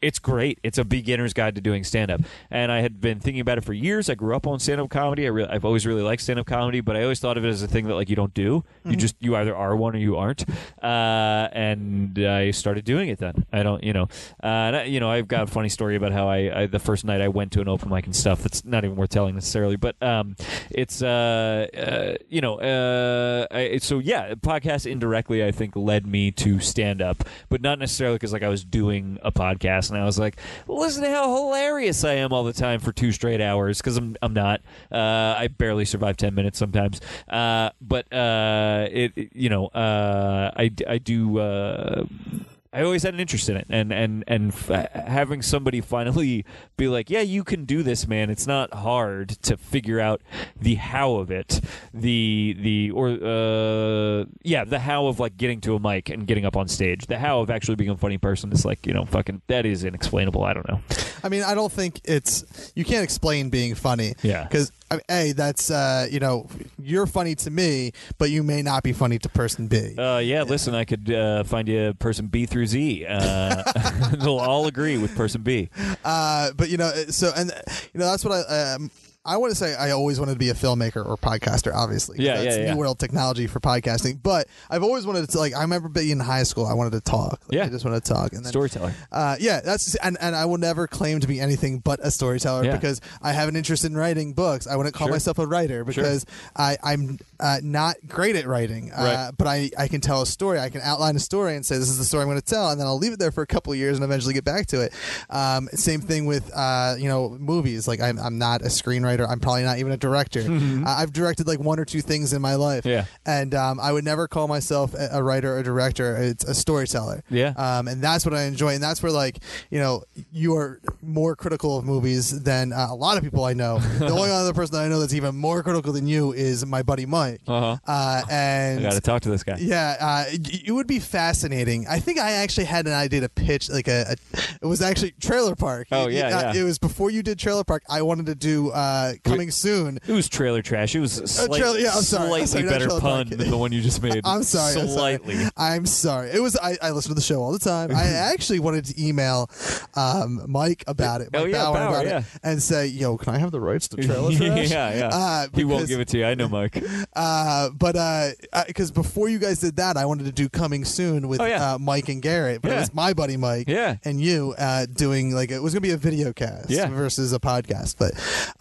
It's great. It's a beginner's guide to doing stand up. And I had been thinking about it for years. I grew up on stand up comedy. I re- I've always really liked stand up comedy, but I always thought of it as a thing that like you don't do. You just you either are one or you aren't. Uh, and I started doing it then. I don't, you know, uh, and I, you know, I've got a funny story about how I, I the first night I went to an open mic and stuff. That's not even worth telling necessarily, but um, it's uh, uh, you know, uh, I, so yeah, podcast indirectly I think led me to stand up, but not necessarily because like I was doing a podcast and I was like, listen to how hilarious I am all the time for two straight hours because I'm I'm not. Uh, I barely survive ten minutes sometimes, uh, but uh, it, it- you know uh, I I do. Uh, I always had an interest in it, and and and f- having somebody finally be like, "Yeah, you can do this, man. It's not hard to figure out the how of it, the the or uh, yeah, the how of like getting to a mic and getting up on stage. The how of actually being a funny person is like you know, fucking that is inexplainable. I don't know. I mean, I don't think it's you can't explain being funny. Yeah. Because I mean, a that's uh, you know you're funny to me, but you may not be funny to person B. Uh, yeah, listen, I could uh, find you person B through Z. Uh, they'll all agree with person B. Uh, but you know, so and you know that's what I. Um, I want to say I always wanted to be a filmmaker or podcaster, obviously. Yeah, that's yeah, yeah. New world technology for podcasting. But I've always wanted to like. I remember being in high school. I wanted to talk. Like, Yeah. I just wanted to talk. And then, Storyteller. Uh, yeah, that's and, and I will never claim to be anything but a storyteller Yeah. because I have an interest in writing books. I wouldn't call Sure. myself a writer because I, I'm uh, not great at writing, uh, Right. but I, I can tell a story. I can outline a story and say this is the story I'm going to tell, and then I'll leave it there for a couple of years and eventually get back to it. Um, same thing with uh, you know movies. Like I'm, I'm not a screenwriter. I'm probably not even a director. Uh, I've directed like one or two things in my life. Mm-hmm. Yeah. and um, I would never call myself a, writer or director. It's a storyteller. Yeah. Um, and that's what I enjoy, and that's where like you know you are more critical of movies than uh, a lot of people I know. the only other person I know that's even more critical than you is my buddy Mike. Uh-huh. Uh, and I got to talk to this guy. yeah, uh, it, it would be fascinating. I think I actually had an idea to pitch like a. a it was actually Trailer Park. Oh, It- yeah, it, uh, yeah. It was before you did Trailer Park. I wanted to do uh, coming soon. It was trailer trash. It was a slight, trailer- yeah, I'm sorry. I'm slightly sorry, better pun park. than the one you just made. I'm sorry. I'm sorry. Slightly. I'm sorry. It was. I, I listen to the show all the time. I actually wanted to email um, Mike about it. Mike Oh, yeah, Bauer Bauer, about yeah. it, and say, "Yo, can I have the rights to trailer trash?" yeah, yeah. Uh, he won't give it to you. I know, Mike. Uh, but because before you guys did that, I wanted to do coming soon with Oh, yeah. uh, Mike and Garrett. But it was my buddy Mike Yeah. and you uh, doing like it was gonna be a video cast Yeah. versus a podcast. But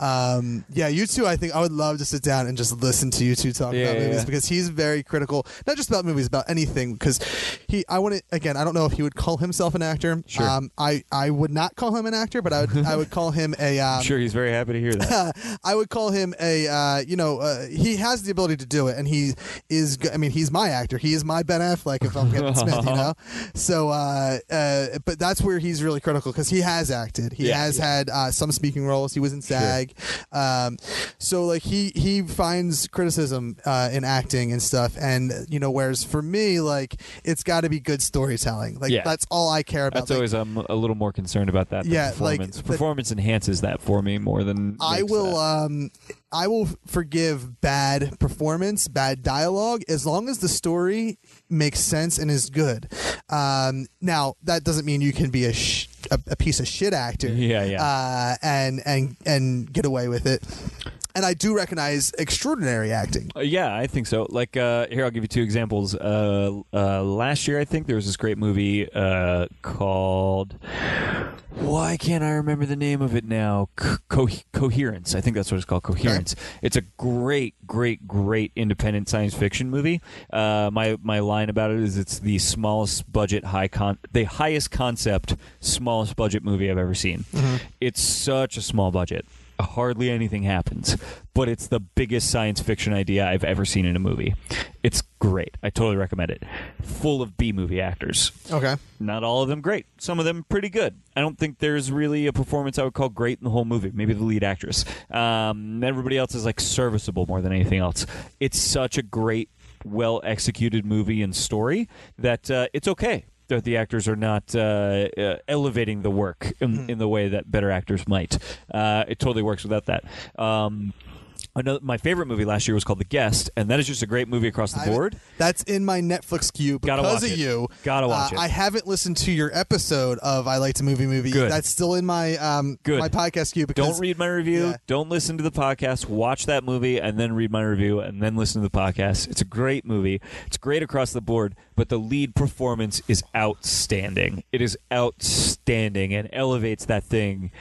um, yeah, you two, I think I would love to sit down and just listen to you two talk Yeah, about movies yeah. because he's very critical, not just about movies, about anything. Because he, I want to again, I don't know if he would call himself an actor. Sure. Um, I I would not call him an actor, but I would I would call him a. Um, I'm sure he's very happy to hear that. I would call him a, uh, you know, uh, he has the ability to do it, and he is. I mean, he's my actor. He is my Ben Affleck if I'm Kevin Smith, you know. So, uh, uh, but that's where he's really critical because he has acted. He Yeah, has yeah. had uh, some speaking roles. He was in SAG. Um, so, like, he he finds criticism uh, in acting and stuff, and you know, whereas for me, like, it's got to be good storytelling. Like, Yeah. that's all I care about. That's Like, always I'm a little more concerned about that. Yeah, like, performance. the- performance enhances that for me more than I will that. um I will forgive bad performance, bad dialogue as long as the story makes sense and is good. Um now that doesn't mean you can be a sh- a, a piece of shit actor. Yeah, yeah. Uh and and and get away with it. And I do recognize extraordinary acting. Uh, yeah, I think so. Like uh, here, I'll give you two examples. Uh, uh, last year, I think there was this great movie uh, called. Why can't I remember the name of it now? Co- Coherence. I think that's what it's called. Coherence. It's a great, great, great independent science fiction movie. Uh, my my line about it is it's the smallest budget, high con, the highest concept, smallest budget movie I've ever seen. It's such a small budget hardly anything happens, but it's the biggest science fiction idea I've ever seen in a movie. It's great. I totally recommend it. Full of B movie actors. Okay. Not all of them great. Some of them pretty good. I don't think there's really a performance I would call great in the whole movie. Maybe the lead actress. Um, everybody else is like serviceable more than anything else. It's such a great, well executed movie and story that uh, it's okay that the actors are not uh, uh, elevating the work in, in the way that better actors might. Uh, it totally works without that. Um, another, my favorite movie last year was called The Guest, and that is just a great movie across the I- board. That's in my Netflix queue because Gotta watch of it. you. Gotta watch Uh, it. I haven't listened to your episode of I Like to Movie Movie. Good. That's still in my um Good. my podcast queue because Don't read my review. Yeah. Don't listen to the podcast. Watch that movie and then read my review and then listen to the podcast. It's a great movie. It's great across the board, but the lead performance is outstanding. It is outstanding and elevates that thing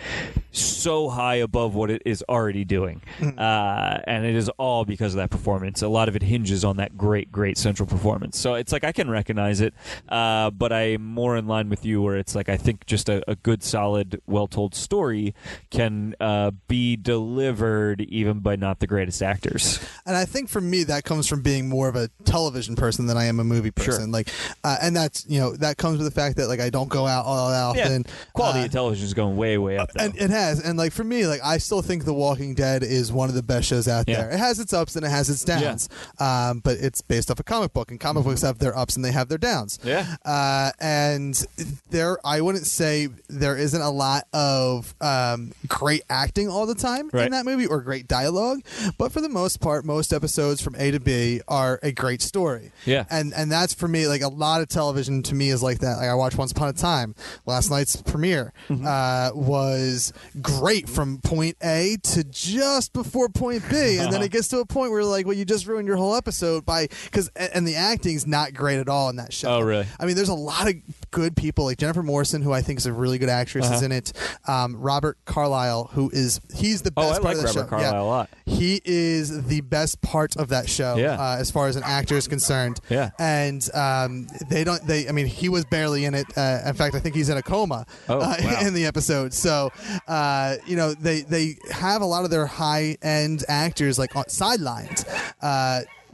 so high above what it is already doing. Mm-hmm. Uh, and it is all because of that performance. A lot of it hinges on that great, great central performance. So it's like I can recognize it, uh, but I'm more in line with you where it's like I think just a, a good, solid, well told story can uh, be delivered even by not the greatest actors. And I think for me, that comes from being more of a television person than I am a movie Sure. Like, uh, and that's you know that comes with the fact that like I don't go out all that often. Quality Uh, of television is going way, way up. Though. and it has, and like for me, like I still think The Walking Dead is one of the best shows out Yeah. there. It has its ups and it has its downs, um, but it's based off a comic book, and comic books have their ups and they have their downs. Mm-hmm. Yeah. uh, and there, I wouldn't say there isn't a lot of um, great acting all the time Right. in that movie or great dialogue, but for the most part, most episodes from A to B are a great story. Yeah. and and that's for me like a lot of television to me is like that. Like I watched Once Upon a Time. Last night's premiere Mm-hmm. uh, was great from point A to just before point B, and then it gets to a point where like, well, you just ruined your whole episode by because and the acting's not great at all in that show. Oh, really? I mean, there's a lot of good people like Jennifer Morrison, who I think is a really good actress, is Uh-huh. in it. Um, Robert Carlyle, who is he's the Oh, best I part like of that Robert show. Yeah. Carlyle a lot. He is the best part of that show, Yeah. uh, as far as an actor is concerned. Yeah. and um, they don't. They, I mean, he was barely in it. Uh, in fact, I think he's in a coma Oh, uh, wow. in the episode. So, uh, you know, they they have a lot of their high end actors like on sidelines.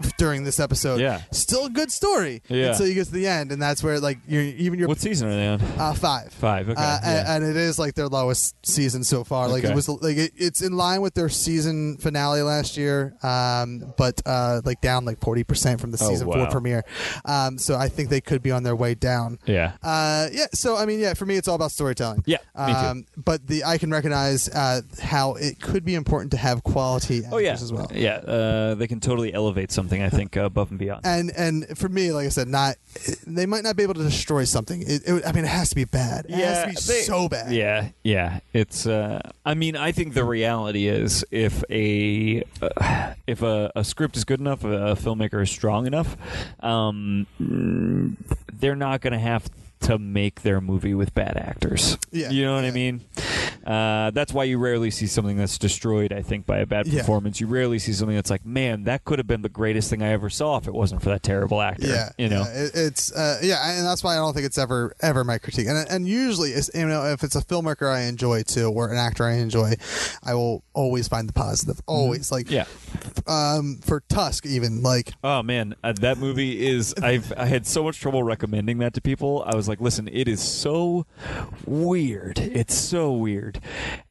During this episode, Yeah. still a good story Yeah. until you get to the end, and that's where like you're even your what season are they on? uh, five. Five, okay, Uh, yeah. and, and it is like their lowest season so far. Like Okay. it was like it, it's in line with their season finale last year, um, but uh, like down like forty percent from the Oh, season four premiere. Um, so I think they could be on their way down. Yeah. Uh, yeah. So I mean, yeah. For me, it's all about storytelling. Yeah, me too. Um, but the I can recognize uh, how it could be important to have quality Oh yeah, as well. Yeah, uh, they can totally elevate something something. I think above and beyond. and and for me, like I said, not they might not be able to destroy something. It, it, I mean, it has to be bad. It has to be they- so bad. Yeah, yeah. It's. Uh, I mean, I think the reality is if a uh, if a, a script is good enough, a, filmmaker is strong enough, um, they're not going to have to make their movie with bad actors. Yeah, you know what I mean. Uh, that's why you rarely see something that's destroyed. I think by a bad Yeah. performance, you rarely see something that's like, man, that could have been the greatest thing I ever saw if it wasn't for that terrible actor. Yeah, you know. yeah, it, it's uh, yeah, and that's why I don't think it's ever ever my critique. And and usually, it's, you know, if it's a filmmaker I enjoy too, or an actor I enjoy, I will always find the positive. Always, like Yeah. um, for Tusk, even like Oh man, uh, that movie is. I've I had so much trouble recommending that to people. I was like, listen, it is so weird. It's so weird,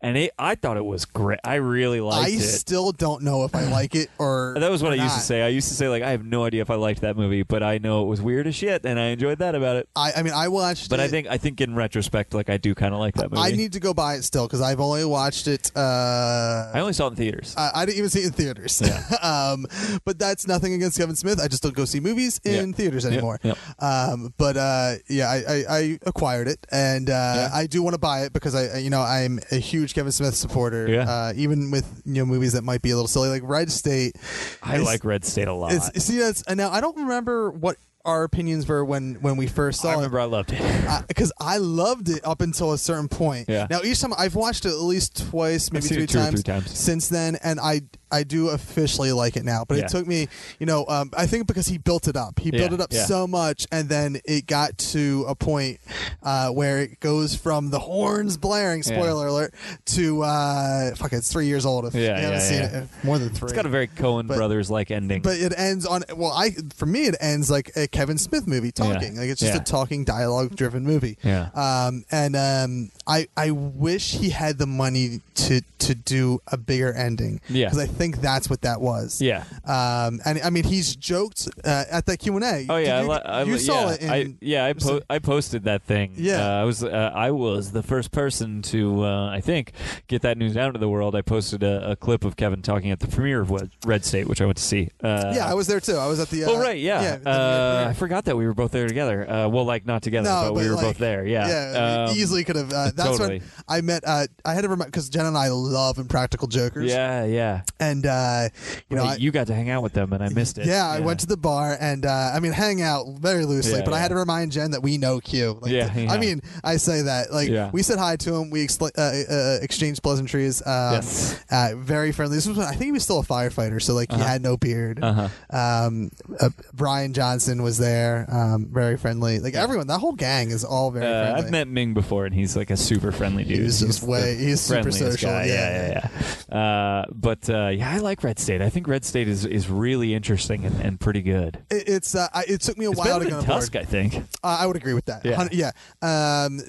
and it, I thought it was great. I really liked I it. I still don't know if I like it or that was what I used to say. I used to say like, I have no idea if I liked that movie, but I know it was weird as shit, and I enjoyed that about it. I, I mean, I watched. But it. I think I think in retrospect, like I do kind of like that movie. I need to go buy it still because I've only watched it. Uh, I only saw it in theaters. I, I didn't even see it in theaters. um, but that's nothing against Kevin Smith. I just don't go see movies in Yeah. theaters Yep, anymore. yep. Um, but uh, yeah, I, I, I acquired it, and uh, Yeah. I do want to buy it because I, you know, I'm a huge Kevin Smith supporter. Yeah. Uh, even with you know movies that might be a little silly, like Red State. I like Red State a lot. See, that's now I don't remember what our opinions were when when we first saw I it remember I loved it. because I loved it up until a certain point. Yeah. Now each time I've watched it at least twice, maybe three it times, three times. since then, and I I do officially like it now. But Yeah. it took me, you know, um, I think because he built it up, he built it up yeah. so much, and then it got to a point uh, where it goes from the horns blaring, Yeah. spoiler alert, to uh, fuck, it's three years old. If Yeah, you haven't yeah, seen it, more than three. It's got a very Coen Brothers like ending. But it ends on well, I for me it ends like a Kevin Smith movie talking. Yeah. Like it's just Yeah. a talking dialogue driven movie. Yeah. Um, and um, I I wish he had the money to to do a bigger ending. Yeah. Because I think that's what that was. yeah. Um, and I mean he's joked uh, at that Q and A. Oh yeah, you, I, I, you saw yeah, it. In, I, yeah, I, po- I posted that thing. Yeah. uh, I was uh, I was the first person to uh, I think get that news out to the world. I posted a, a clip of Kevin talking at the premiere of Red State, which I went to see. Uh, yeah, I was there too. I was at the. Uh, Oh right, yeah. yeah uh. I forgot that we were both there together. Uh, well, like not together, No, but, we were like, both there. Yeah, Yeah, Um, easily could have. Uh, that's totally. when I met. Uh, I had to remind because Jen and I love Impractical Jokers. Yeah, yeah. And uh, you know, I, you got to hang out with them, and I missed it. Yeah, I went to the bar and uh, I mean hang out very loosely, Yeah, but I had to remind Jen that we know Q. Like, Yeah, I yeah. mean, I say that like Yeah. we said hi to him, we expl- uh, uh, exchanged pleasantries. Um, Yes. uh, very friendly. This was when, I think he was still a firefighter, so like he had no beard. Uh-huh. Um, uh, Brian Johnson was there, um, very friendly. Like everyone, that whole gang is all very Uh, friendly. I've met Ming before, and he's like a super friendly dude. He's just way- he's super social, Guy. yeah. yeah, yeah. Uh, but uh, yeah, I like Red State. I think Red State is, is really interesting and, and pretty good. It, it's uh, it took me a It's while to get on board. Tusk, I think. Uh, I would agree with that. Yeah. Yeah. Um,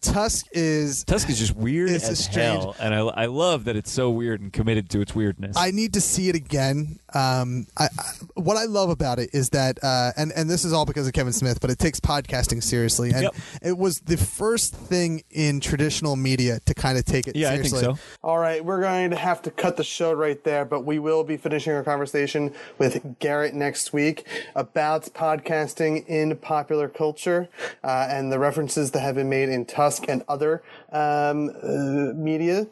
Tusk is Tusk is just weird It's a as strange- hell, and I, I love that it's so weird and committed to its weirdness. I need to see it again. Um, I, I, what I love about it is that, uh, and and this is all because of Kevin Smith, but it takes podcasting seriously, and Yep. it was the first thing in traditional media to kind of take it yeah, I think seriously. so. All right, we're going to have to cut the show right there, but we will be finishing our conversation with Garrett next week about podcasting in popular culture uh, and the references that have been made in Tusk and other um, uh, media.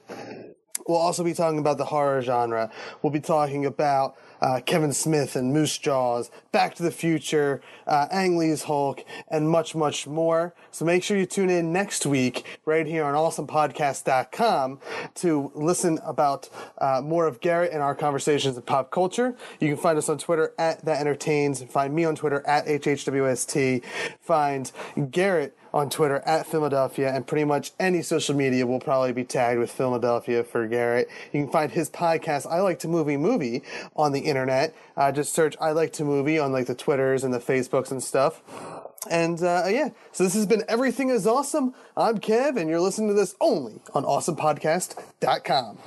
We'll also be talking about the horror genre. We'll be talking about uh, Kevin Smith and Moose Jaws, Back to the Future, uh, Ang Lee's Hulk, and much, much more. So make sure you tune in next week right here on awesomepodcast.com to listen about uh, more of Garrett and our conversations in pop culture. You can find us on Twitter at That Entertains. Find me on Twitter at HHWST. Find Garrett on Twitter at Philadelphia, and pretty much any social media will probably be tagged with Philadelphia for Garrett. You can find his podcast, I Like to Movie Movie, on the internet. Uh, just search I Like to Movie on like the Twitters and the Facebooks and stuff. And uh, yeah, so this has been Everything is Awesome. I'm Kev, and you're listening to this only on awesomepodcast.com.